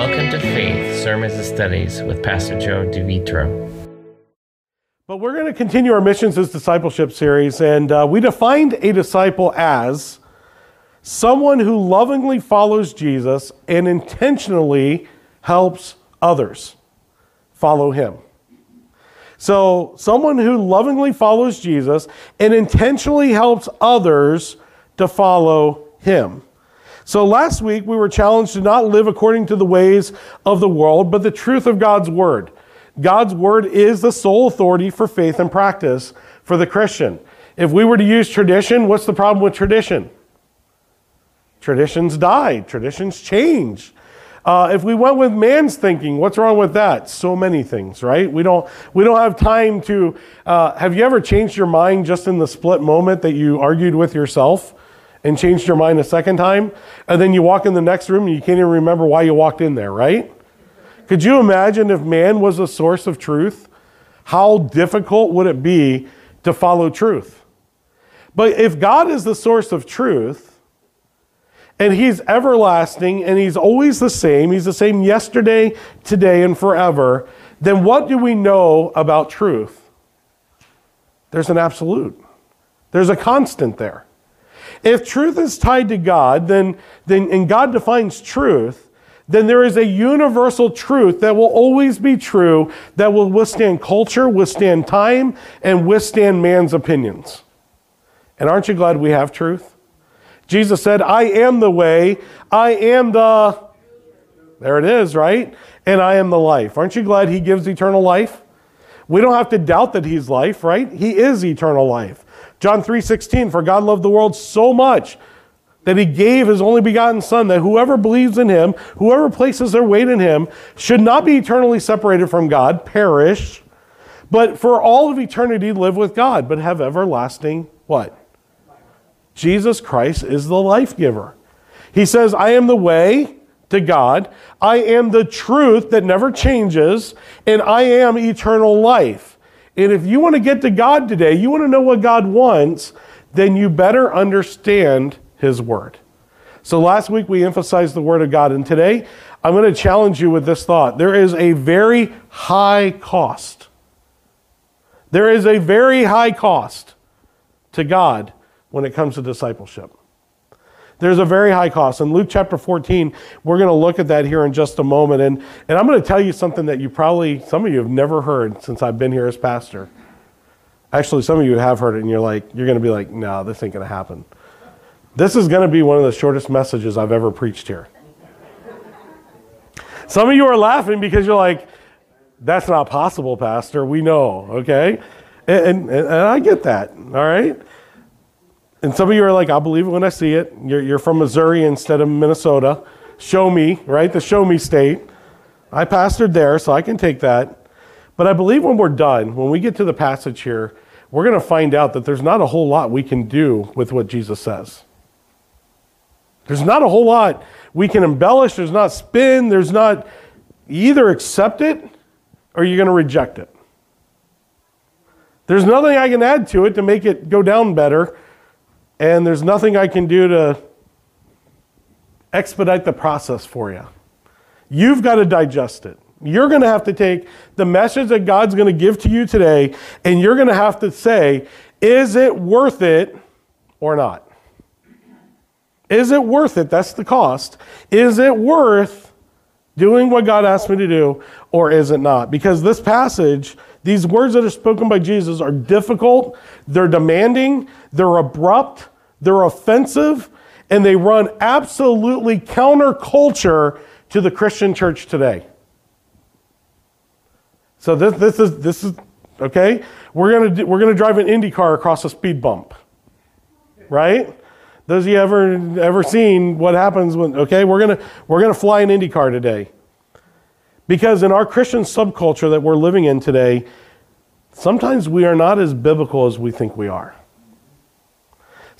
Welcome to Faith Sermons and Studies with Pastor Joe DeVitro. But we're going to continue our Missions as Discipleship series, and uh, we defined a disciple as someone who lovingly follows Jesus and intentionally helps others follow him. So, someone who lovingly follows Jesus and intentionally helps others to follow him. So last week we were challenged to not live according to the ways of the world, but the truth of God's word. God's word is the sole authority for faith and practice for the Christian. If we were to use tradition, what's the problem with tradition? Traditions die, traditions change. Uh, if we went with man's thinking, what's wrong with that? So many things, right? We don't we don't have time to. Uh, have you ever changed your mind just in the split moment that you argued with yourself? And changed your mind a second time, and then you walk in the next room and you can't even remember why you walked in there, right? Could you imagine if man was a source of truth? How difficult would it be to follow truth? But if God is the source of truth, and He's everlasting and He's always the same, He's the same yesterday, today, and forever, then what do we know about truth? There's an absolute, there's a constant there. If truth is tied to God, then, then and God defines truth, then there is a universal truth that will always be true, that will withstand culture, withstand time, and withstand man's opinions. And aren't you glad we have truth? Jesus said, I am the way, I am the, there it is, right? And I am the life. Aren't you glad he gives eternal life? We don't have to doubt that he's life, right? He is eternal life. John 3:16 for God loved the world so much that he gave his only begotten son that whoever believes in him, whoever places their weight in him should not be eternally separated from God, perish, but for all of eternity live with God, but have everlasting what? Jesus Christ is the life giver. He says, I am the way to God, I am the truth that never changes, and I am eternal life. And if you want to get to God today, you want to know what God wants, then you better understand His Word. So last week we emphasized the Word of God, and today I'm going to challenge you with this thought. There is a very high cost. There is a very high cost to God when it comes to discipleship. There's a very high cost. In Luke chapter 14, we're going to look at that here in just a moment. And, and I'm going to tell you something that you probably, some of you have never heard since I've been here as pastor. Actually, some of you have heard it and you're like, you're going to be like, no, this ain't going to happen. This is going to be one of the shortest messages I've ever preached here. Some of you are laughing because you're like, that's not possible, Pastor. We know, okay? And, and, and I get that, all right? And some of you are like, I'll believe it when I see it. You're, you're from Missouri instead of Minnesota. Show me, right? The show me state. I pastored there, so I can take that. But I believe when we're done, when we get to the passage here, we're going to find out that there's not a whole lot we can do with what Jesus says. There's not a whole lot we can embellish. There's not spin. There's not either accept it or you're going to reject it. There's nothing I can add to it to make it go down better and there's nothing I can do to expedite the process for you. You've got to digest it. You're going to have to take the message that God's going to give to you today, and you're going to have to say, is it worth it or not? Is it worth it? That's the cost. Is it worth doing what God asked me to do, or is it not? Because this passage, these words that are spoken by Jesus are difficult, they're demanding, they're abrupt, they're offensive, and they run absolutely counterculture to the Christian church today. So this, this is this is okay. We're gonna do, we're gonna drive an Indy car across a speed bump, right? Those of you ever ever seen what happens when okay? We're gonna we're gonna fly an Indy car today, because in our Christian subculture that we're living in today, sometimes we are not as biblical as we think we are.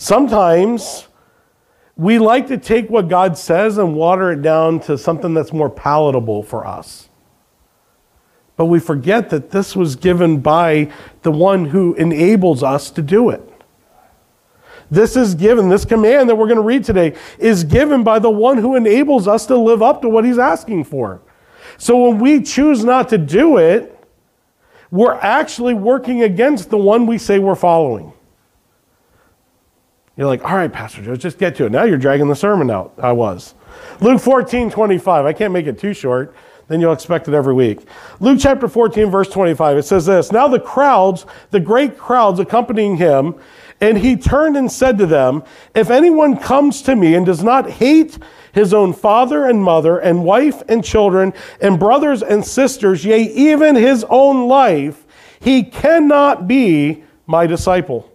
Sometimes we like to take what God says and water it down to something that's more palatable for us. But we forget that this was given by the one who enables us to do it. This is given, this command that we're going to read today is given by the one who enables us to live up to what he's asking for. So when we choose not to do it, we're actually working against the one we say we're following. You're like, all right, Pastor Joe, just get to it. Now you're dragging the sermon out. I was. Luke 14, 25. I can't make it too short. Then you'll expect it every week. Luke chapter 14, verse 25. It says this Now the crowds, the great crowds accompanying him, and he turned and said to them, If anyone comes to me and does not hate his own father and mother, and wife and children, and brothers and sisters, yea, even his own life, he cannot be my disciple.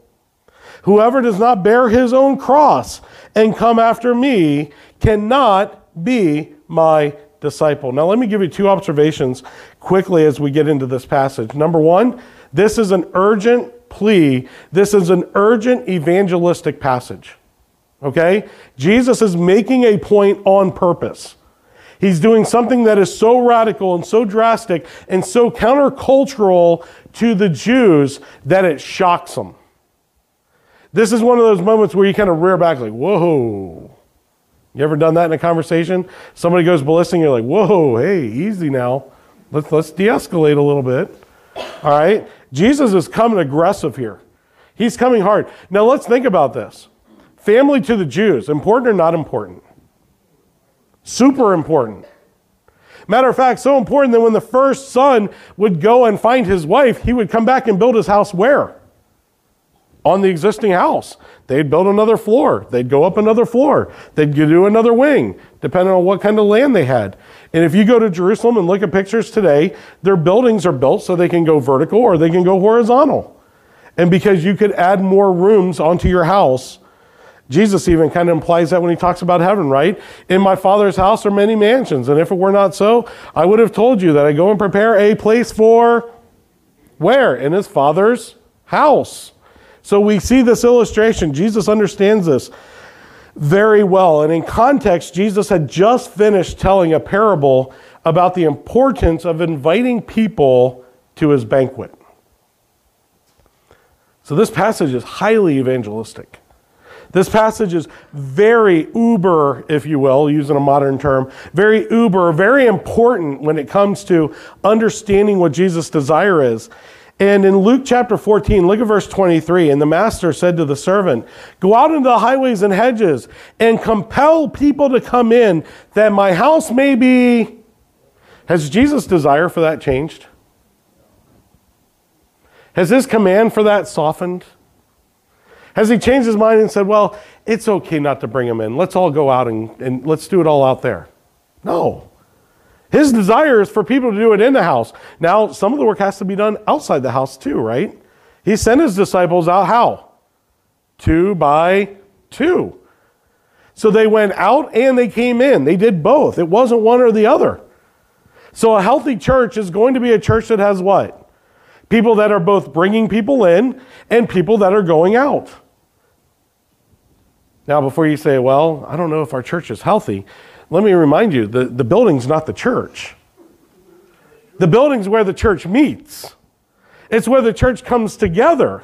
Whoever does not bear his own cross and come after me cannot be my disciple. Now, let me give you two observations quickly as we get into this passage. Number one, this is an urgent plea, this is an urgent evangelistic passage. Okay? Jesus is making a point on purpose. He's doing something that is so radical and so drastic and so countercultural to the Jews that it shocks them. This is one of those moments where you kind of rear back, like, whoa. You ever done that in a conversation? Somebody goes ballistic, you're like, whoa, hey, easy now. Let's, let's de escalate a little bit. All right? Jesus is coming aggressive here. He's coming hard. Now let's think about this. Family to the Jews, important or not important? Super important. Matter of fact, so important that when the first son would go and find his wife, he would come back and build his house where? On the existing house. They'd build another floor. They'd go up another floor. They'd do another wing, depending on what kind of land they had. And if you go to Jerusalem and look at pictures today, their buildings are built so they can go vertical or they can go horizontal. And because you could add more rooms onto your house, Jesus even kind of implies that when he talks about heaven, right? In my Father's house are many mansions, and if it were not so, I would have told you that I go and prepare a place for where? In his Father's house. So we see this illustration. Jesus understands this very well. And in context, Jesus had just finished telling a parable about the importance of inviting people to his banquet. So this passage is highly evangelistic. This passage is very uber, if you will, using a modern term, very uber, very important when it comes to understanding what Jesus' desire is. And in Luke chapter 14, look at verse 23. And the master said to the servant, Go out into the highways and hedges and compel people to come in that my house may be. Has Jesus' desire for that changed? Has his command for that softened? Has he changed his mind and said, Well, it's okay not to bring them in. Let's all go out and, and let's do it all out there? No. His desire is for people to do it in the house. Now, some of the work has to be done outside the house too, right? He sent his disciples out how? Two by two. So they went out and they came in. They did both. It wasn't one or the other. So a healthy church is going to be a church that has what? People that are both bringing people in and people that are going out. Now, before you say, well, I don't know if our church is healthy, let me remind you the, the building's not the church. The building's where the church meets, it's where the church comes together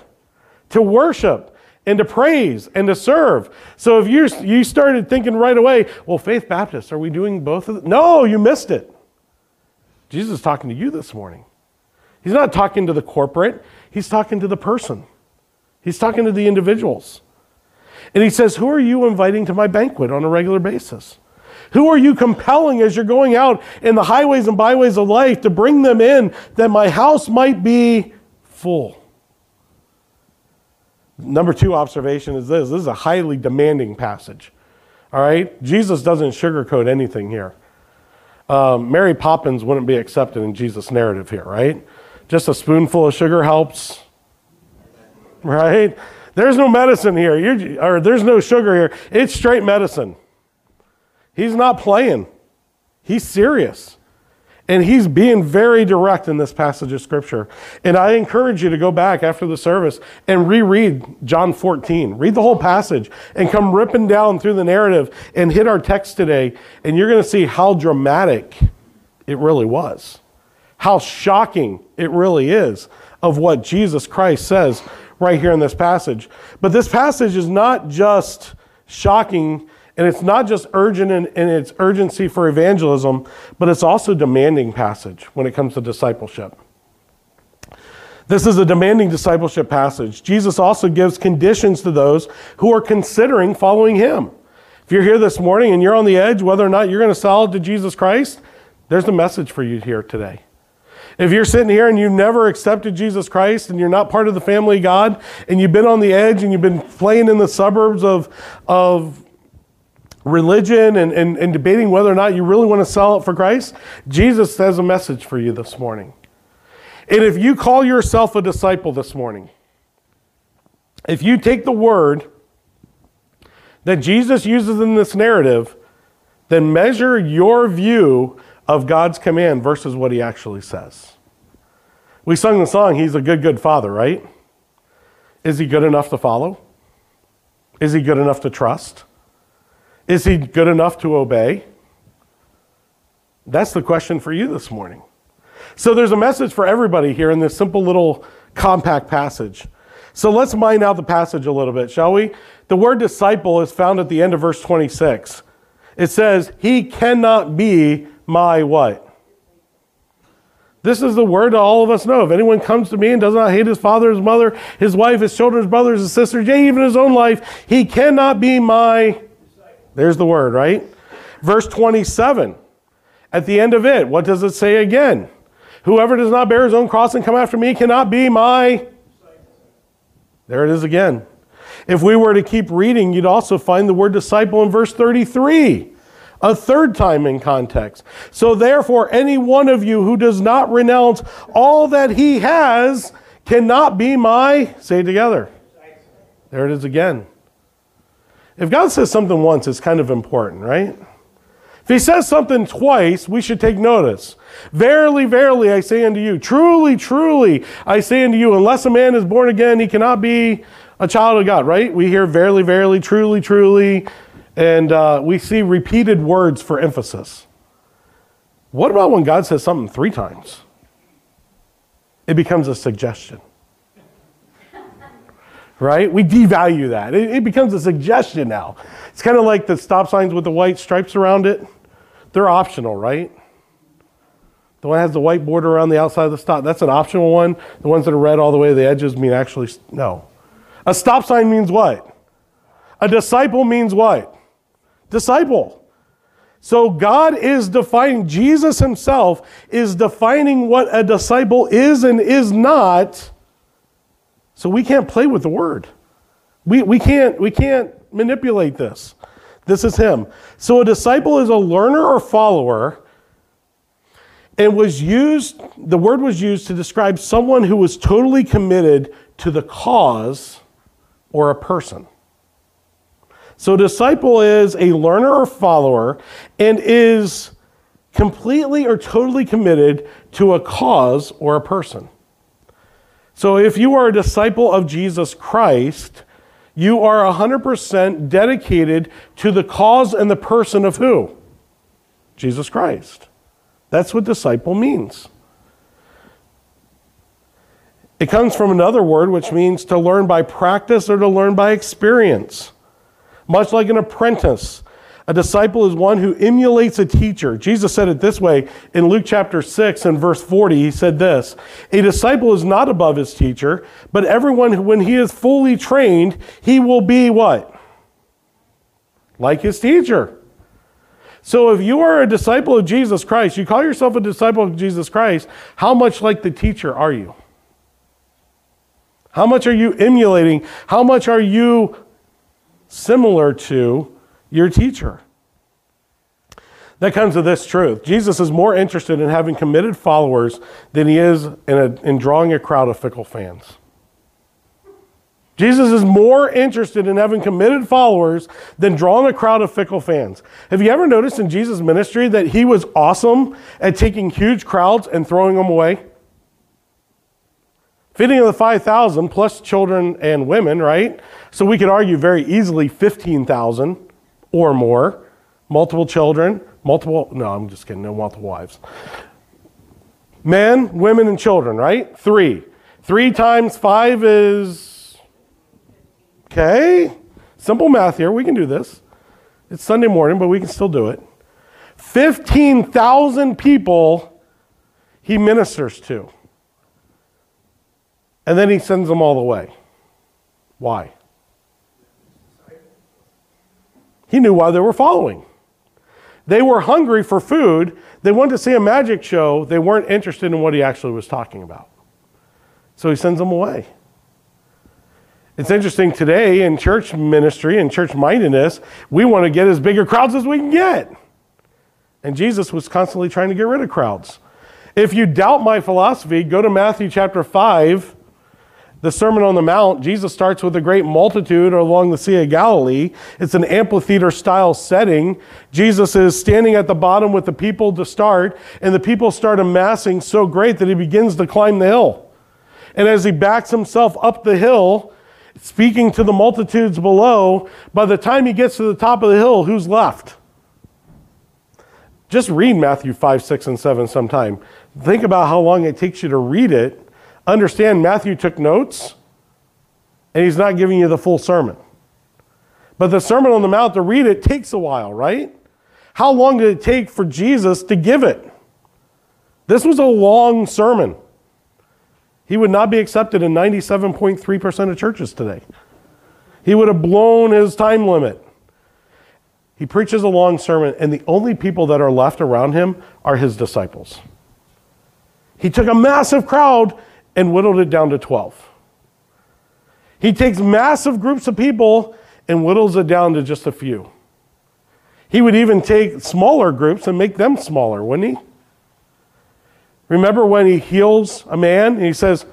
to worship and to praise and to serve. So if you you started thinking right away, well, Faith Baptist, are we doing both of them? No, you missed it. Jesus is talking to you this morning. He's not talking to the corporate, he's talking to the person. He's talking to the individuals. And he says, Who are you inviting to my banquet on a regular basis? Who are you compelling as you're going out in the highways and byways of life to bring them in that my house might be full? Number two observation is this this is a highly demanding passage. All right? Jesus doesn't sugarcoat anything here. Um, Mary Poppins wouldn't be accepted in Jesus' narrative here, right? Just a spoonful of sugar helps, right? There's no medicine here, You're, or there's no sugar here. It's straight medicine. He's not playing, he's serious. And he's being very direct in this passage of scripture. And I encourage you to go back after the service and reread John 14. Read the whole passage and come ripping down through the narrative and hit our text today. And you're going to see how dramatic it really was, how shocking it really is of what Jesus Christ says right here in this passage. But this passage is not just shocking and it's not just urgent in, in, its urgency for evangelism, but it's also demanding passage when it comes to discipleship. This is a demanding discipleship passage. Jesus also gives conditions to those who are considering following him. If you're here this morning and you're on the edge whether or not you're going to sell to Jesus Christ, there's a message for you here today. If you're sitting here and you've never accepted Jesus Christ and you're not part of the family of God and you've been on the edge and you've been playing in the suburbs of, of religion and, and, and debating whether or not you really want to sell it for Christ, Jesus has a message for you this morning. And if you call yourself a disciple this morning, if you take the word that Jesus uses in this narrative, then measure your view of God's command versus what he actually says. We sung the song, He's a good, good father, right? Is he good enough to follow? Is he good enough to trust? Is he good enough to obey? That's the question for you this morning. So there's a message for everybody here in this simple little compact passage. So let's mine out the passage a little bit, shall we? The word disciple is found at the end of verse 26. It says, He cannot be my what? This is the word that all of us know. If anyone comes to me and does not hate his father, his mother, his wife, his children, his brothers, his sisters, yea, even his own life, he cannot be my. There's the word, right? Verse 27. At the end of it, what does it say again? Whoever does not bear his own cross and come after me cannot be my. There it is again. If we were to keep reading, you'd also find the word disciple in verse 33, a third time in context. So, therefore, any one of you who does not renounce all that he has cannot be my. Say together. There it is again. If God says something once, it's kind of important, right? If he says something twice, we should take notice. Verily, verily, I say unto you, truly, truly, I say unto you, unless a man is born again, he cannot be a child of God, right? We hear verily, verily, truly, truly, and uh, we see repeated words for emphasis. What about when God says something three times? It becomes a suggestion. Right? We devalue that. It, it becomes a suggestion now. It's kind of like the stop signs with the white stripes around it. They're optional, right? The one that has the white border around the outside of the stop, that's an optional one. The ones that are red all the way to the edges mean actually, no. A stop sign means what? A disciple means what? Disciple. So God is defining, Jesus himself is defining what a disciple is and is not. So we can't play with the word. We, we, can't, we can't manipulate this. This is him. So a disciple is a learner or follower and was used, the word was used to describe someone who was totally committed to the cause or a person. So, disciple is a learner or follower and is completely or totally committed to a cause or a person. So, if you are a disciple of Jesus Christ, you are 100% dedicated to the cause and the person of who? Jesus Christ. That's what disciple means. It comes from another word which means to learn by practice or to learn by experience. Much like an apprentice, a disciple is one who emulates a teacher. Jesus said it this way in Luke chapter 6 and verse 40. He said this A disciple is not above his teacher, but everyone when he is fully trained, he will be what? Like his teacher. So if you are a disciple of Jesus Christ, you call yourself a disciple of Jesus Christ, how much like the teacher are you? How much are you emulating? How much are you similar to your teacher? That comes to this truth. Jesus is more interested in having committed followers than he is in, a, in drawing a crowd of fickle fans. Jesus is more interested in having committed followers than drawing a crowd of fickle fans. Have you ever noticed in Jesus' ministry that he was awesome at taking huge crowds and throwing them away? Feeding of the 5,000 plus children and women, right? So we could argue very easily 15,000 or more. Multiple children, multiple, no, I'm just kidding, no multiple wives. Men, women, and children, right? Three. Three times five is Okay? Simple math here. We can do this. It's Sunday morning, but we can still do it. 15,000 people he ministers to. And then he sends them all away. Why? He knew why they were following. They were hungry for food. They wanted to see a magic show. They weren't interested in what he actually was talking about. So he sends them away. It's interesting today in church ministry and church mindedness, we want to get as big a crowds as we can get. And Jesus was constantly trying to get rid of crowds. If you doubt my philosophy, go to Matthew chapter 5 the Sermon on the Mount, Jesus starts with a great multitude along the Sea of Galilee. It's an amphitheater style setting. Jesus is standing at the bottom with the people to start, and the people start amassing so great that he begins to climb the hill. And as he backs himself up the hill, speaking to the multitudes below, by the time he gets to the top of the hill, who's left? Just read Matthew 5, 6, and 7 sometime. Think about how long it takes you to read it Understand, Matthew took notes, and he's not giving you the full sermon. But the Sermon on the Mount, to read it takes a while, right? How long did it take for Jesus to give it? This was a long sermon. He would not be accepted in 97.3% of churches today. He would have blown his time limit. He preaches a long sermon, and the only people that are left around him are his disciples. He took a massive crowd and whittled it down to 12. He takes massive groups of people and whittles it down to just a few. He would even take smaller groups and make them smaller, wouldn't he? Remember when he heals a man and he says,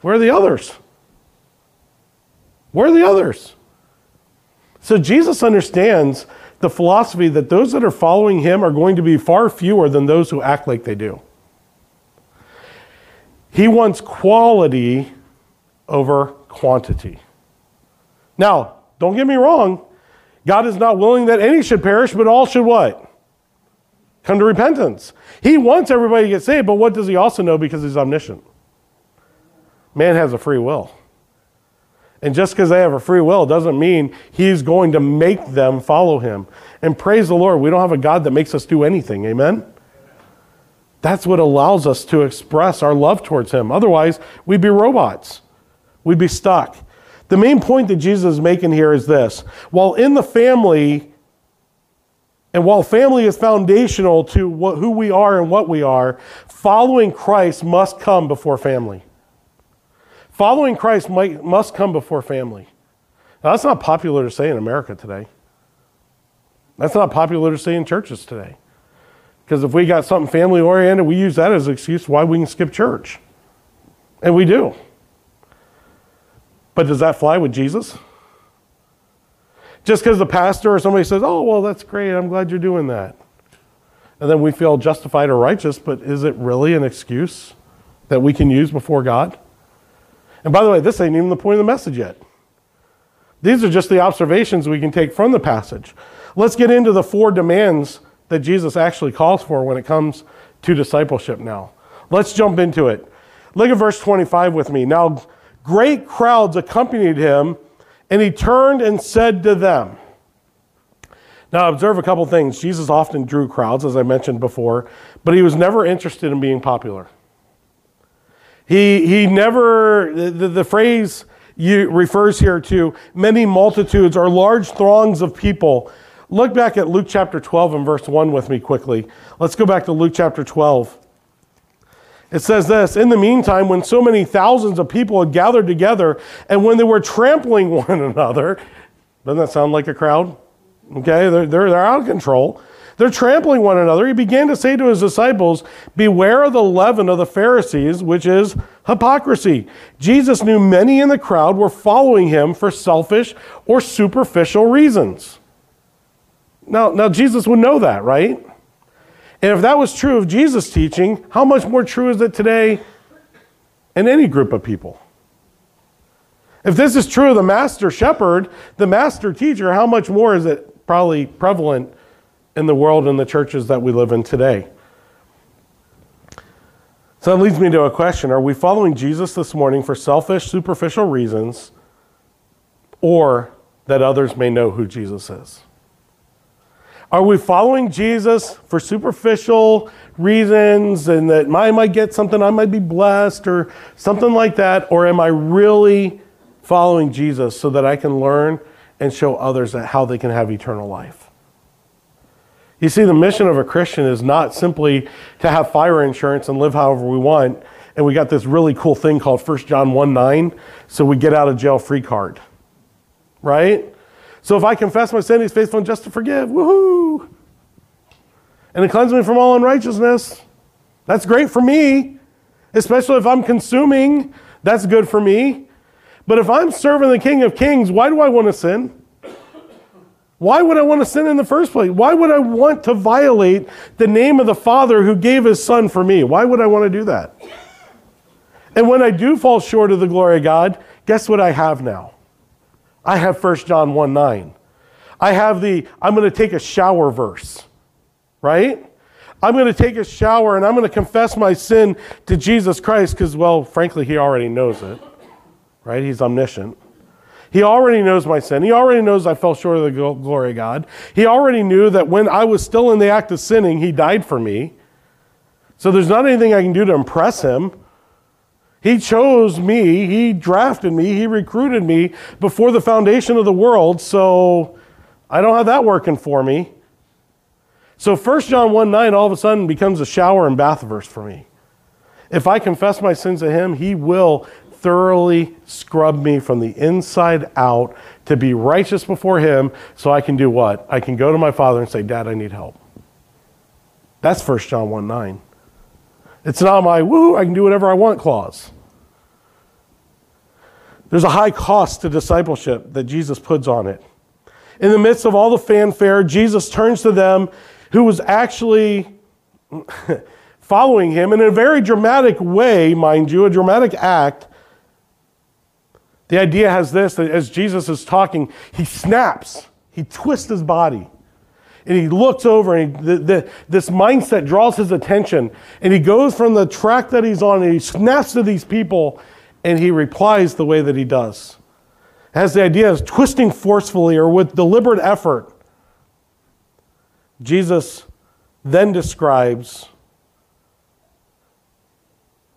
Where are the others? Where are the others? So Jesus understands the philosophy that those that are following him are going to be far fewer than those who act like they do. He wants quality over quantity. Now, don't get me wrong. God is not willing that any should perish, but all should what? Come to repentance. He wants everybody to get saved, but what does he also know because he's omniscient? Man has a free will. And just because they have a free will doesn't mean he's going to make them follow him. And praise the Lord, we don't have a God that makes us do anything. Amen? That's what allows us to express our love towards Him. Otherwise, we'd be robots, we'd be stuck. The main point that Jesus is making here is this while in the family, and while family is foundational to what, who we are and what we are, following Christ must come before family. Following Christ might, must come before family. Now, that's not popular to say in America today. That's not popular to say in churches today. Because if we got something family oriented, we use that as an excuse why we can skip church. And we do. But does that fly with Jesus? Just because the pastor or somebody says, oh, well, that's great, I'm glad you're doing that. And then we feel justified or righteous, but is it really an excuse that we can use before God? And by the way, this ain't even the point of the message yet. These are just the observations we can take from the passage. Let's get into the four demands that Jesus actually calls for when it comes to discipleship now. Let's jump into it. Look at verse 25 with me. Now, great crowds accompanied him, and he turned and said to them, now, observe a couple things. Jesus often drew crowds, as I mentioned before, but he was never interested in being popular. He, he never, the, the phrase you, refers here to many multitudes or large throngs of people Look back at Luke chapter 12 and verse 1 with me quickly. Let's go back to Luke chapter 12. It says this In the meantime, when so many thousands of people had gathered together and when they were trampling one another, doesn't that sound like a crowd? Okay, they're, they're, they're out of control. They're trampling one another. He began to say to his disciples, Beware of the leaven of the Pharisees, which is hypocrisy. Jesus knew many in the crowd were following him for selfish or superficial reasons. Now, now Jesus would know that, right? And if that was true of Jesus' teaching, how much more true is it today in any group of people? If this is true of the master shepherd, the master teacher, how much more is it probably prevalent in the world and the churches that we live in today? So that leads me to a question Are we following Jesus this morning for selfish, superficial reasons? or that others may know who Jesus is? Are we following Jesus for superficial reasons and that I might get something, I might be blessed or something like that? Or am I really following Jesus so that I can learn and show others how they can have eternal life? You see, the mission of a Christian is not simply to have fire insurance and live however we want. And we got this really cool thing called 1 John 1 9, so we get out of jail free card. Right? So if I confess my sin, he's faithful and just to forgive. Woohoo! And to cleanse me from all unrighteousness. That's great for me, especially if I'm consuming. That's good for me. But if I'm serving the King of Kings, why do I want to sin? Why would I want to sin in the first place? Why would I want to violate the name of the Father who gave his Son for me? Why would I want to do that? And when I do fall short of the glory of God, guess what I have now? I have 1 John 1 9. I have the I'm going to take a shower verse, right? I'm going to take a shower and I'm going to confess my sin to Jesus Christ because, well, frankly, he already knows it, right? He's omniscient. He already knows my sin. He already knows I fell short of the glory of God. He already knew that when I was still in the act of sinning, he died for me. So there's not anything I can do to impress him. He chose me, He drafted me, He recruited me before the foundation of the world, so I don't have that working for me. So 1 John 1 9 all of a sudden becomes a shower and bath verse for me. If I confess my sins to Him, He will thoroughly scrub me from the inside out to be righteous before Him so I can do what? I can go to my Father and say, Dad, I need help. That's 1 John 1 9. It's not my, woo, I can do whatever I want clause. There's a high cost to discipleship that Jesus puts on it. In the midst of all the fanfare, Jesus turns to them who was actually following him in a very dramatic way, mind you, a dramatic act. The idea has this that as Jesus is talking, he snaps, he twists his body. And he looks over, and he, the, the, this mindset draws his attention. And he goes from the track that he's on, and he snaps to these people, and he replies the way that he does. Has the idea of twisting forcefully or with deliberate effort. Jesus then describes,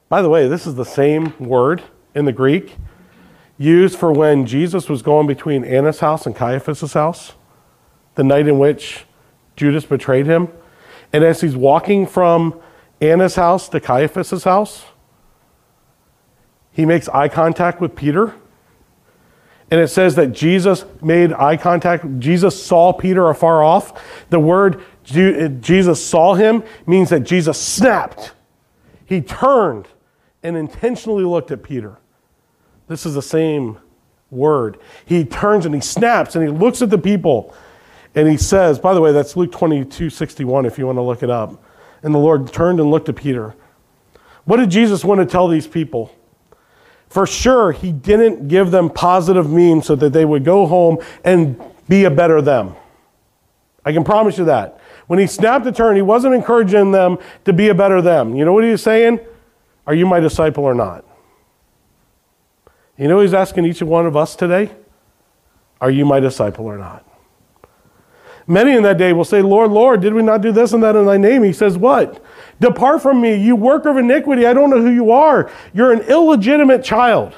by the way, this is the same word in the Greek used for when Jesus was going between Annas' house and Caiaphas' house, the night in which Judas betrayed him. And as he's walking from Annas' house to Caiaphas' house, he makes eye contact with Peter. And it says that Jesus made eye contact. Jesus saw Peter afar off. The word Jesus saw him means that Jesus snapped. He turned and intentionally looked at Peter. This is the same word. He turns and he snaps and he looks at the people and he says, by the way, that's Luke 22 61 if you want to look it up. And the Lord turned and looked at Peter. What did Jesus want to tell these people? For sure, he didn't give them positive means so that they would go home and be a better them. I can promise you that. When he snapped the turn, he wasn't encouraging them to be a better them. You know what he was saying? Are you my disciple or not? You know he's asking each one of us today? Are you my disciple or not? Many in that day will say, Lord, Lord, did we not do this and that in thy name? He says, What? Depart from me, you worker of iniquity. I don't know who you are. You're an illegitimate child.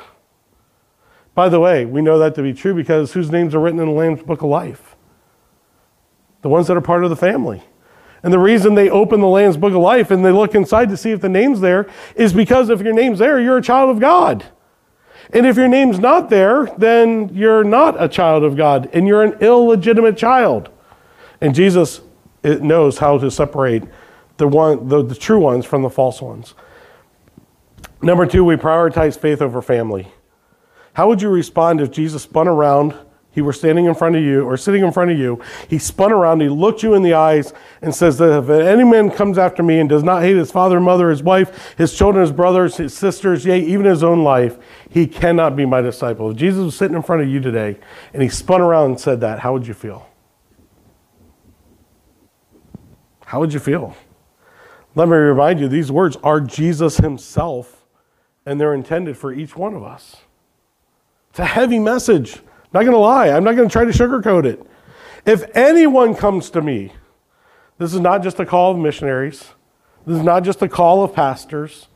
By the way, we know that to be true because whose names are written in the Lamb's Book of Life? The ones that are part of the family. And the reason they open the Lamb's Book of Life and they look inside to see if the name's there is because if your name's there, you're a child of God. And if your name's not there, then you're not a child of God and you're an illegitimate child. And Jesus knows how to separate the, one, the, the true ones from the false ones. Number two, we prioritize faith over family. How would you respond if Jesus spun around, he were standing in front of you or sitting in front of you, he spun around, he looked you in the eyes and says that if any man comes after me and does not hate his father, mother, his wife, his children, his brothers, his sisters, yea, even his own life, he cannot be my disciple. If Jesus was sitting in front of you today and he spun around and said that, how would you feel? How would you feel? Let me remind you, these words are Jesus himself, and they're intended for each one of us. It's a heavy message. I'm not going to lie. I'm not going to try to sugarcoat it. If anyone comes to me, this is not just a call of missionaries. This is not just a call of pastors.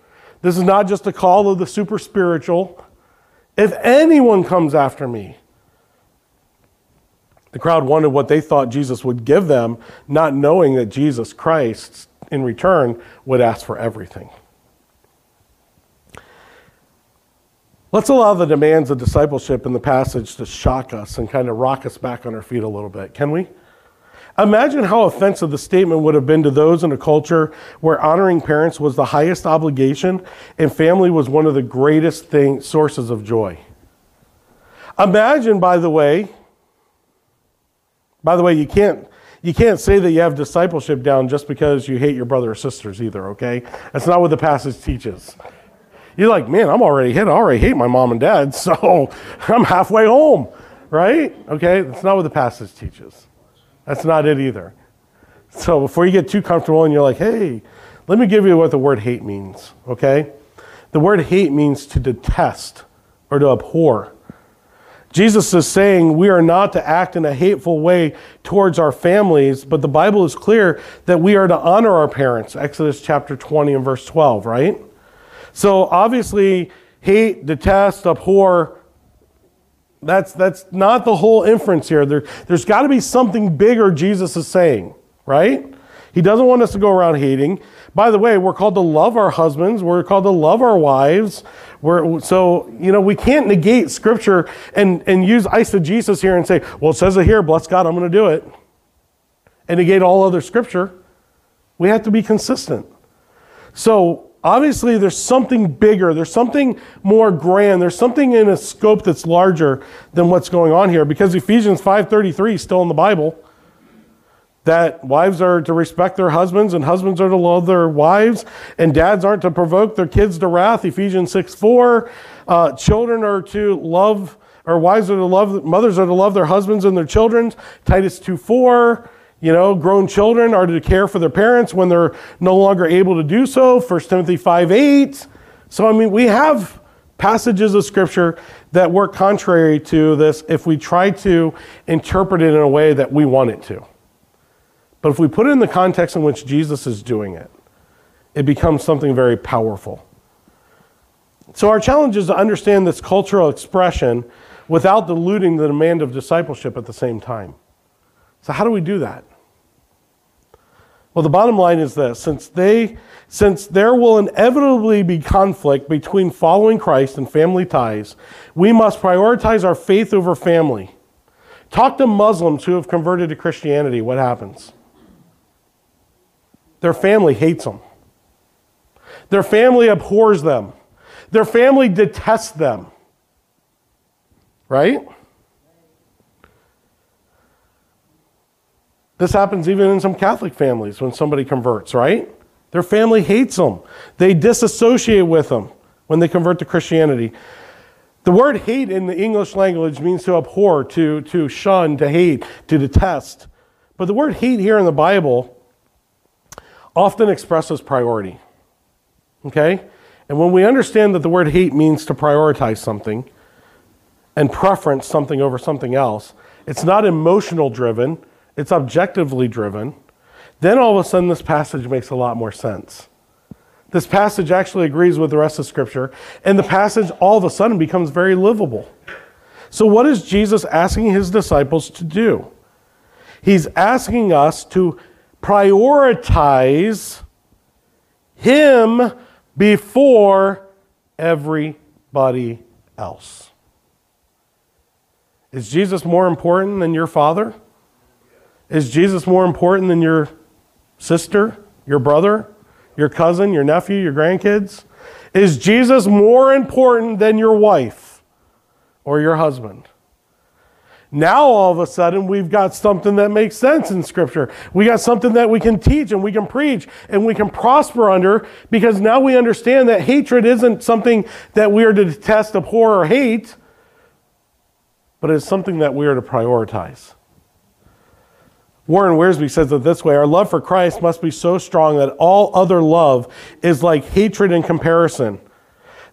This is not just a call of the super spiritual. If anyone comes after me, the crowd wondered what they thought Jesus would give them, not knowing that Jesus Christ, in return, would ask for everything. Let's allow the demands of discipleship in the passage to shock us and kind of rock us back on our feet a little bit, can we? Imagine how offensive the statement would have been to those in a culture where honoring parents was the highest obligation and family was one of the greatest thing, sources of joy. Imagine, by the way, by the way, you can't you can't say that you have discipleship down just because you hate your brother or sisters either, okay? That's not what the passage teaches. You're like, man, I'm already hit. I already hate my mom and dad, so I'm halfway home, right? Okay, that's not what the passage teaches. That's not it either. So before you get too comfortable and you're like, hey, let me give you what the word hate means, okay? The word hate means to detest or to abhor. Jesus is saying we are not to act in a hateful way towards our families, but the Bible is clear that we are to honor our parents. Exodus chapter 20 and verse 12, right? So obviously, hate, detest, abhor, that's, that's not the whole inference here. There, there's got to be something bigger Jesus is saying, right? He doesn't want us to go around hating. By the way, we're called to love our husbands. We're called to love our wives. We're, so, you know, we can't negate scripture and, and use eisegesis here and say, well, it says it here, bless God, I'm going to do it. And negate all other scripture. We have to be consistent. So, obviously there's something bigger there's something more grand there's something in a scope that's larger than what's going on here because ephesians 5.33 is still in the bible that wives are to respect their husbands and husbands are to love their wives and dads aren't to provoke their kids to wrath ephesians 6 4 uh, children are to love or wives are to love mothers are to love their husbands and their children titus 2 4 you know, grown children are to care for their parents when they're no longer able to do so. 1 Timothy 5 8. So, I mean, we have passages of scripture that work contrary to this if we try to interpret it in a way that we want it to. But if we put it in the context in which Jesus is doing it, it becomes something very powerful. So, our challenge is to understand this cultural expression without diluting the demand of discipleship at the same time. So, how do we do that? Well, the bottom line is this since, they, since there will inevitably be conflict between following Christ and family ties, we must prioritize our faith over family. Talk to Muslims who have converted to Christianity. What happens? Their family hates them, their family abhors them, their family detests them. Right? This happens even in some Catholic families when somebody converts, right? Their family hates them. They disassociate with them when they convert to Christianity. The word hate in the English language means to abhor, to, to shun, to hate, to detest. But the word hate here in the Bible often expresses priority. Okay? And when we understand that the word hate means to prioritize something and preference something over something else, it's not emotional driven it's objectively driven, then all of a sudden this passage makes a lot more sense. This passage actually agrees with the rest of Scripture, and the passage all of a sudden becomes very livable. So, what is Jesus asking his disciples to do? He's asking us to prioritize him before everybody else. Is Jesus more important than your father? Is Jesus more important than your sister, your brother, your cousin, your nephew, your grandkids? Is Jesus more important than your wife or your husband? Now, all of a sudden, we've got something that makes sense in Scripture. We got something that we can teach and we can preach and we can prosper under because now we understand that hatred isn't something that we are to detest, abhor, or hate, but it's something that we are to prioritize. Warren Wiersbe says it this way Our love for Christ must be so strong that all other love is like hatred in comparison.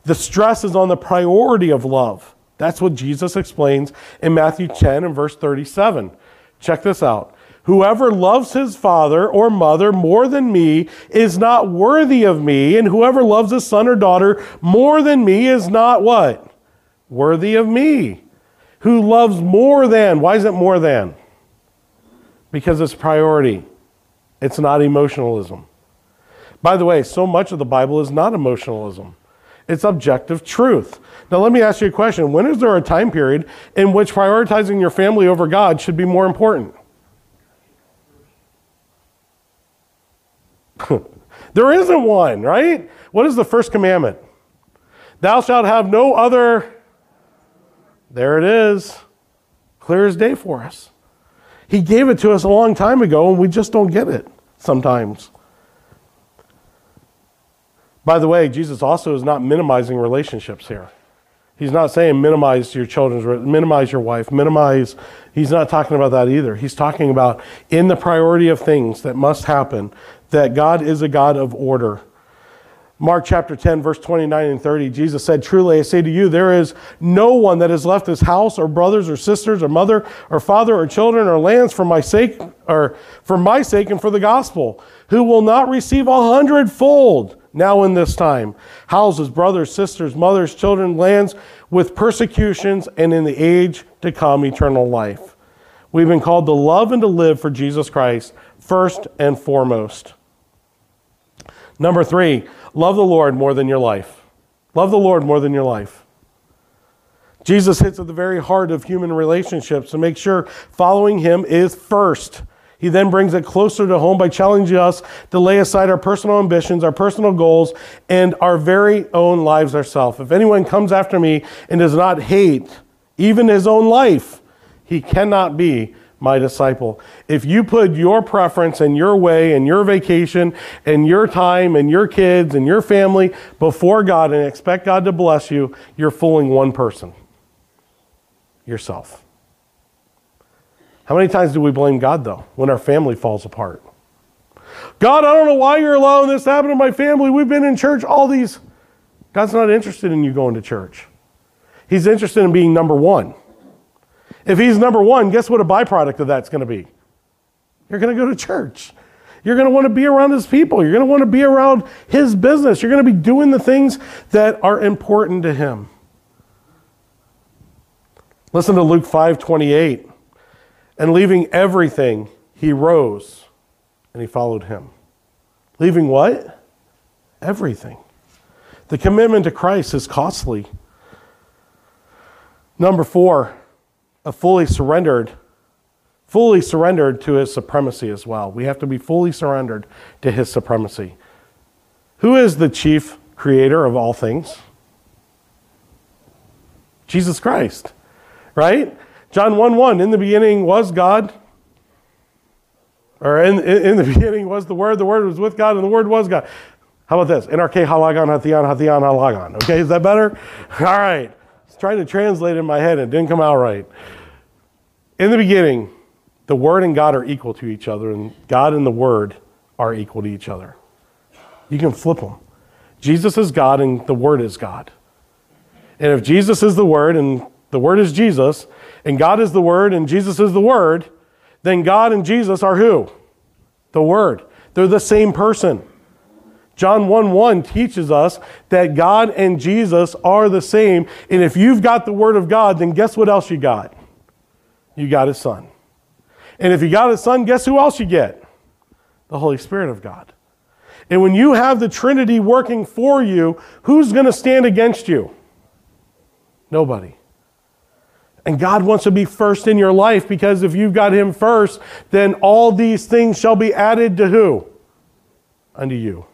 The stress is on the priority of love That's what Jesus explains in Matthew 10 and verse 37. Check this out. Whoever loves his father or mother more than me is not worthy of me, and whoever loves his son or daughter more than me is not what? Worthy of me. Who loves more than? Why is it more than? Because it's priority. It's not emotionalism. By the way, so much of the Bible is not emotionalism. It's objective truth. Now, let me ask you a question. When is there a time period in which prioritizing your family over God should be more important? there isn't one, right? What is the first commandment? Thou shalt have no other. There it is. Clear as day for us. He gave it to us a long time ago, and we just don't get it sometimes. By the way, Jesus also is not minimizing relationships here. He's not saying minimize your children's, minimize your wife, minimize. He's not talking about that either. He's talking about in the priority of things that must happen, that God is a God of order. Mark chapter 10, verse 29 and 30, Jesus said, Truly I say to you, there is no one that has left his house or brothers or sisters or mother or father or children or lands for my sake or for my sake and for the gospel, who will not receive a hundredfold now in this time houses, brothers, sisters, mothers, children, lands with persecutions, and in the age to come, eternal life. We've been called to love and to live for Jesus Christ first and foremost. Number three, love the Lord more than your life. Love the Lord more than your life. Jesus hits at the very heart of human relationships to make sure following him is first. He then brings it closer to home by challenging us to lay aside our personal ambitions, our personal goals, and our very own lives ourselves. If anyone comes after me and does not hate even his own life, he cannot be my disciple. If you put your preference and your way and your vacation and your time and your kids and your family before God and expect God to bless you, you're fooling one person yourself. How many times do we blame God, though, when our family falls apart? God, I don't know why you're allowing this to happen to my family. We've been in church all these. God's not interested in you going to church. He's interested in being number one. If he's number one, guess what a byproduct of that's going to be? You're going to go to church. You're going to want to be around his people. You're going to want to be around his business. You're going to be doing the things that are important to him. Listen to Luke 5 28. And leaving everything, he rose and he followed him. Leaving what? Everything. The commitment to Christ is costly. Number four, a fully surrendered, fully surrendered to his supremacy as well. We have to be fully surrendered to his supremacy. Who is the chief creator of all things? Jesus Christ, right? John 1 1, in the beginning was God. Or in, in the beginning was the Word, the Word was with God, and the Word was God. How about this? NRK halagon hathian hathian halagon. Okay, is that better? All right I was trying to translate in my head and it didn't come out right. In the beginning, the Word and God are equal to each other, and God and the Word are equal to each other. You can flip them. Jesus is God, and the Word is God. And if Jesus is the Word, and the Word is Jesus, and God is the Word, and Jesus is the Word, then God and Jesus are who? The Word. They're the same person. John 1 1 teaches us that God and Jesus are the same. And if you've got the Word of God, then guess what else you got? You got His Son. And if you got His Son, guess who else you get? The Holy Spirit of God. And when you have the Trinity working for you, who's going to stand against you? Nobody. And God wants to be first in your life because if you've got Him first, then all these things shall be added to who? Unto you.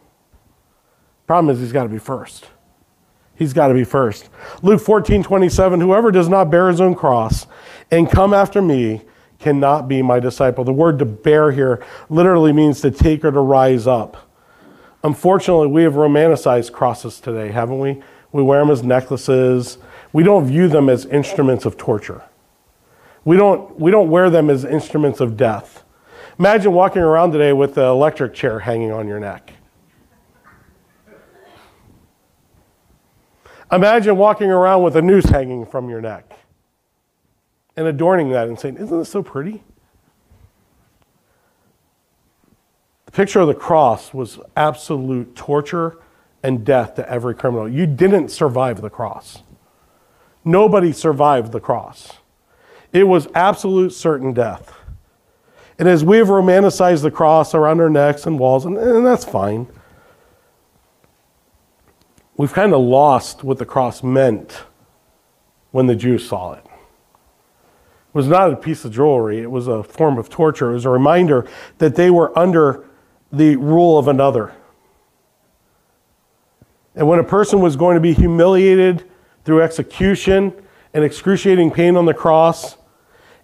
Problem is, he's got to be first. He's got to be first. Luke 14, 27, whoever does not bear his own cross and come after me cannot be my disciple. The word to bear here literally means to take or to rise up. Unfortunately, we have romanticized crosses today, haven't we? We wear them as necklaces. We don't view them as instruments of torture. We don't, we don't wear them as instruments of death. Imagine walking around today with the electric chair hanging on your neck. Imagine walking around with a noose hanging from your neck and adorning that and saying, Isn't this so pretty? The picture of the cross was absolute torture and death to every criminal. You didn't survive the cross. Nobody survived the cross. It was absolute certain death. And as we have romanticized the cross around our necks and walls, and, and that's fine, we've kind of lost what the cross meant when the Jews saw it. It was not a piece of jewelry, it was a form of torture. It was a reminder that they were under the rule of another. And when a person was going to be humiliated through execution and excruciating pain on the cross,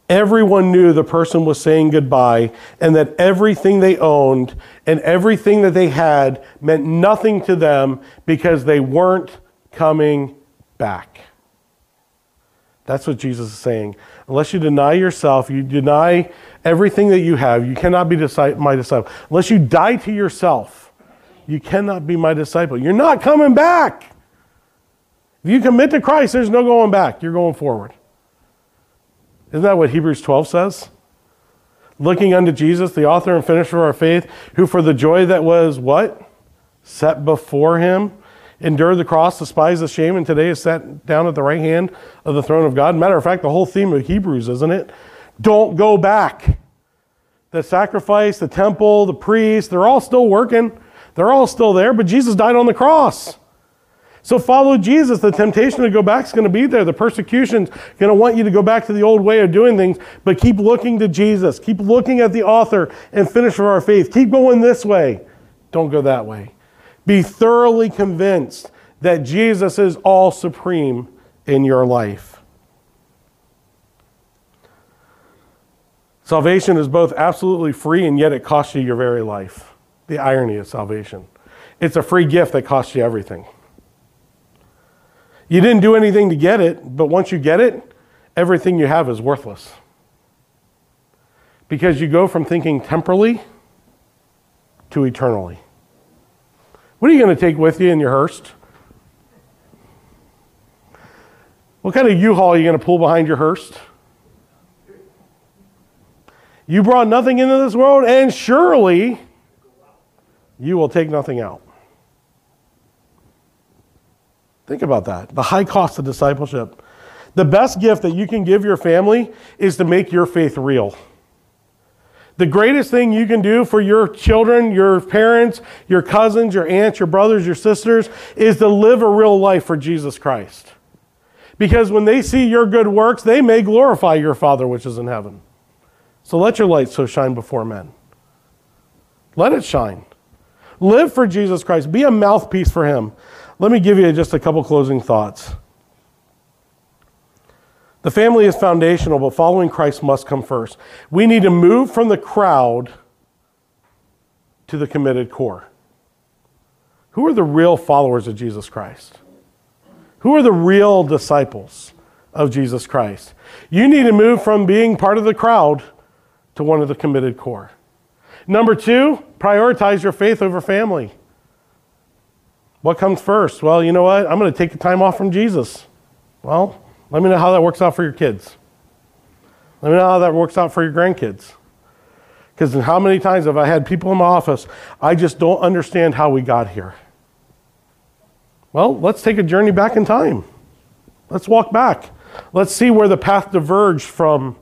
everyone knew the person was saying goodbye and that everything they owned and everything that they had meant nothing to them because they weren't coming back. That's what Jesus is saying. Unless you deny yourself, you deny everything that you have, you cannot be my disciple. Unless you die to yourself, you cannot be my disciple. You're not coming back. If you commit to Christ, there's no going back. You're going forward. Isn't that what Hebrews 12 says? Looking unto Jesus, the author and finisher of our faith, who for the joy that was what? Set before him, endured the cross, despised the shame, and today is sat down at the right hand of the throne of God. Matter of fact, the whole theme of Hebrews, isn't it? Don't go back. The sacrifice, the temple, the priest, they're all still working. They're all still there, but Jesus died on the cross. So follow Jesus. The temptation to go back is going to be there. The persecution's going to want you to go back to the old way of doing things, but keep looking to Jesus. Keep looking at the author and finisher of our faith. Keep going this way. Don't go that way. Be thoroughly convinced that Jesus is all supreme in your life. Salvation is both absolutely free and yet it costs you your very life. The irony of salvation. It's a free gift that costs you everything. You didn't do anything to get it, but once you get it, everything you have is worthless. Because you go from thinking temporally to eternally. What are you going to take with you in your hearse? What kind of U-Haul are you going to pull behind your hearse? You brought nothing into this world, and surely you will take nothing out. Think about that. The high cost of discipleship. The best gift that you can give your family is to make your faith real. The greatest thing you can do for your children, your parents, your cousins, your aunts, your brothers, your sisters is to live a real life for Jesus Christ. Because when they see your good works, they may glorify your Father which is in heaven. So let your light so shine before men. Let it shine. Live for Jesus Christ. Be a mouthpiece for Him. Let me give you just a couple closing thoughts. The family is foundational, but following Christ must come first. We need to move from the crowd to the committed core. Who are the real followers of Jesus Christ? Who are the real disciples of Jesus Christ? You need to move from being part of the crowd to one of the committed core. Number two, prioritize your faith over family. What comes first? Well, you know what? I'm going to take the time off from Jesus. Well, let me know how that works out for your kids. Let me know how that works out for your grandkids. Because how many times have I had people in my office, I just don't understand how we got here. Well, let's take a journey back in time. Let's walk back. Let's see where the path diverged from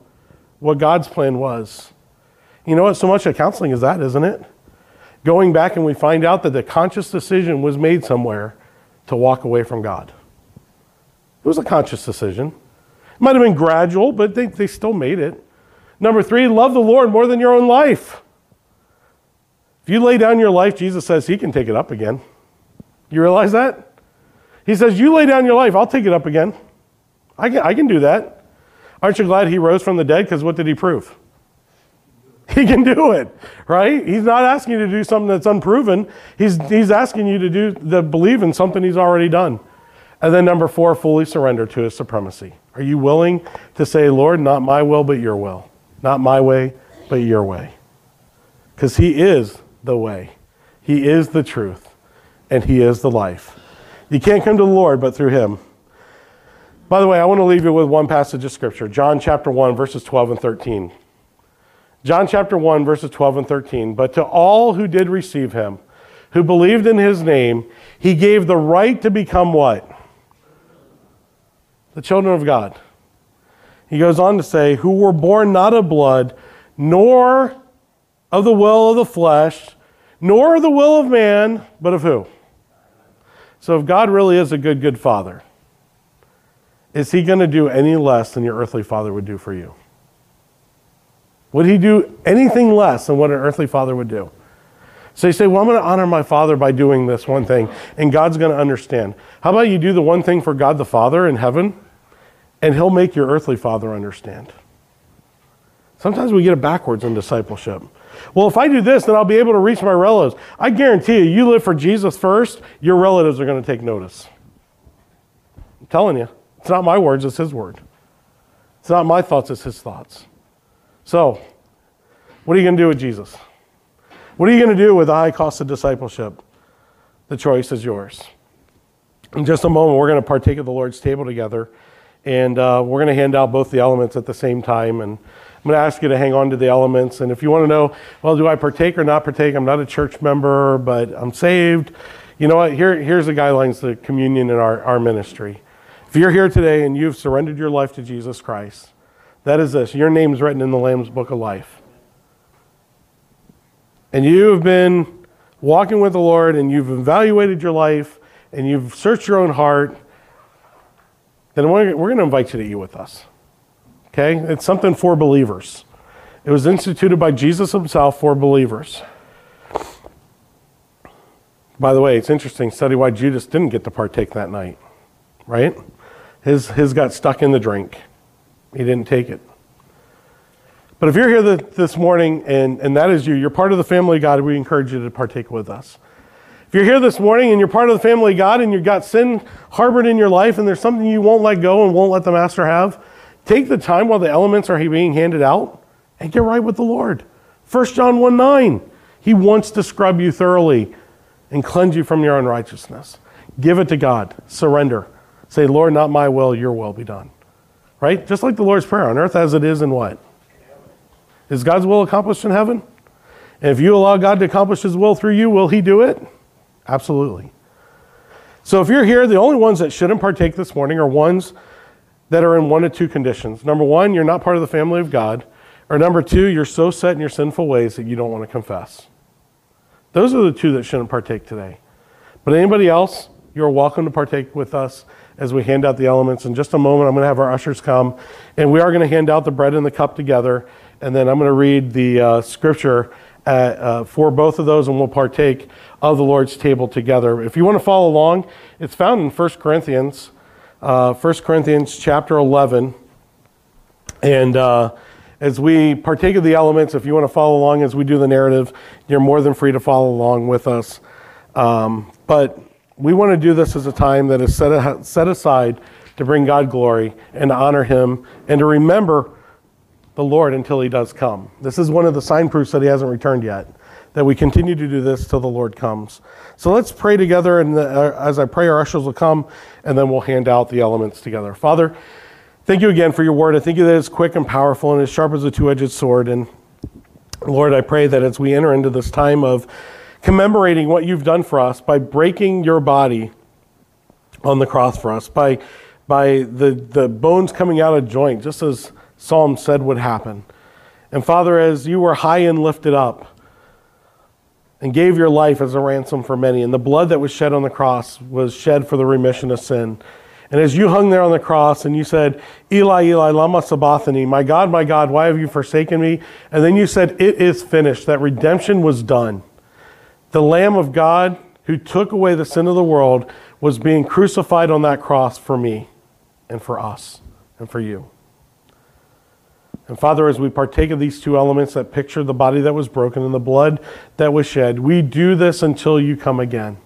what God's plan was. You know what? So much of counseling is that, isn't it? Going back and we find out that the conscious decision was made somewhere to walk away from God. It was a conscious decision. It might have been gradual, but they, they still made it. Number three, love the Lord more than your own life. If you lay down your life, Jesus says he can take it up again. You realize that? He says, You lay down your life, I'll take it up again. I can, I can do that. Aren't you glad he rose from the dead? Because what did he prove? He can do it, right? He's not asking you to do something that's unproven. He's, he's asking you to do the believe in something he's already done. And then number four, fully surrender to his supremacy. Are you willing to say, Lord, not my will, but your will? Not my way, but your way. Because he is the way, he is the truth, and he is the life. You can't come to the Lord but through him. By the way, I want to leave you with one passage of scripture John chapter 1, verses 12 and 13. John chapter 1, verses 12 and 13. But to all who did receive him, who believed in his name, he gave the right to become what? The children of God. He goes on to say, who were born not of blood, nor of the will of the flesh, nor of the will of man, but of who? So if God really is a good, good father, is he going to do any less than your earthly father would do for you? Would he do anything less than what an earthly father would do? So you say, Well, I'm going to honor my father by doing this one thing, and God's going to understand. How about you do the one thing for God the Father in heaven, and he'll make your earthly father understand? Sometimes we get it backwards in discipleship. Well, if I do this, then I'll be able to reach my relatives. I guarantee you, you live for Jesus first, your relatives are going to take notice. I'm telling you, it's not my words, it's his word. It's not my thoughts, it's his thoughts. So, what are you going to do with Jesus? What are you going to do with the high cost of discipleship? The choice is yours. In just a moment, we're going to partake of the Lord's table together, and uh, we're going to hand out both the elements at the same time. And I'm going to ask you to hang on to the elements. And if you want to know, well, do I partake or not partake? I'm not a church member, but I'm saved. You know what? Here, here's the guidelines to communion in our, our ministry. If you're here today and you've surrendered your life to Jesus Christ, that is this your name's written in the Lamb's book of life. And you've been walking with the Lord and you've evaluated your life and you've searched your own heart, then we're, we're going to invite you to eat with us. Okay? It's something for believers. It was instituted by Jesus himself for believers. By the way, it's interesting study why Judas didn't get to partake that night, right? His, his got stuck in the drink. He didn't take it. But if you're here this morning and, and that is you, you're part of the family of God, we encourage you to partake with us. If you're here this morning and you're part of the family of God and you've got sin harbored in your life and there's something you won't let go and won't let the master have, take the time while the elements are being handed out and get right with the Lord. 1 John 1 9. He wants to scrub you thoroughly and cleanse you from your unrighteousness. Give it to God. Surrender. Say, Lord, not my will, your will be done. Right? Just like the Lord's Prayer on earth as it is in what? Is God's will accomplished in heaven? And if you allow God to accomplish his will through you, will he do it? Absolutely. So if you're here, the only ones that shouldn't partake this morning are ones that are in one of two conditions. Number one, you're not part of the family of God. Or number two, you're so set in your sinful ways that you don't want to confess. Those are the two that shouldn't partake today. But anybody else, you're welcome to partake with us as we hand out the elements. In just a moment, I'm going to have our ushers come, and we are going to hand out the bread and the cup together, and then I'm going to read the uh, scripture at, uh, for both of those, and we'll partake of the Lord's table together. If you want to follow along, it's found in 1 Corinthians, uh, 1 Corinthians chapter 11, and uh, as we partake of the elements, if you want to follow along as we do the narrative, you're more than free to follow along with us. Um, but we want to do this as a time that is set, set aside to bring God glory and to honor Him and to remember the Lord until He does come. This is one of the signproofs that He hasn't returned yet, that we continue to do this till the Lord comes. So let's pray together, and uh, as I pray, our ushers will come, and then we'll hand out the elements together. Father, thank you again for your word. I thank you that it's quick and powerful and as sharp as a two edged sword. And Lord, I pray that as we enter into this time of commemorating what you've done for us by breaking your body on the cross for us, by, by the, the bones coming out of joint, just as Psalm said would happen. And Father, as you were high and lifted up and gave your life as a ransom for many, and the blood that was shed on the cross was shed for the remission of sin. And as you hung there on the cross and you said, Eli, Eli, Lama Sabachthani, my God, my God, why have you forsaken me? And then you said, It is finished, that redemption was done the Lamb of God who took away the sin of the world was being crucified on that cross for me and for us and for you. And Father, as we partake of these two elements that picture the body that was broken and the blood that was shed, we do this until you come again.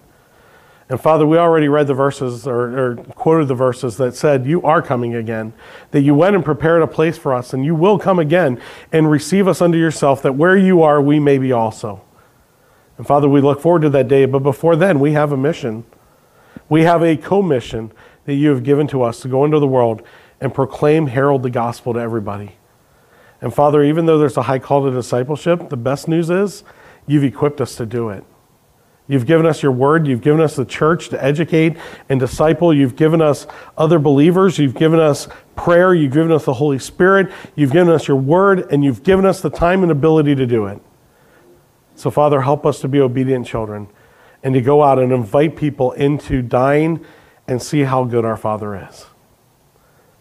And Father, we already read the verses or, or, quoted the verses that said, You are coming again, that you went and prepared a place for us, and you will come again and receive us unto yourself, that where you are, we may be also. And Father, we look forward to that day, but before then, we have a mission. We have a commission that you have given to us to go into the world and proclaim, herald the gospel to everybody. And Father, even though there's a high call to discipleship, the best news is you've equipped us to do it. You've given us your word. You've given us the church to educate and disciple. You've given us other believers. You've given us prayer. You've given us the Holy Spirit. You've given us your word, and you've given us the time and ability to do it. So, Father, help us to be obedient children and to go out and invite people into dying and see how good our Father is.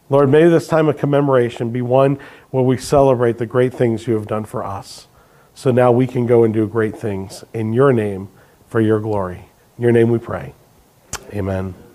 Lord, may this time of commemoration be one where we celebrate the great things you have done for us. So now we can go and do great things in your name for your glory. In your name we pray. Amen.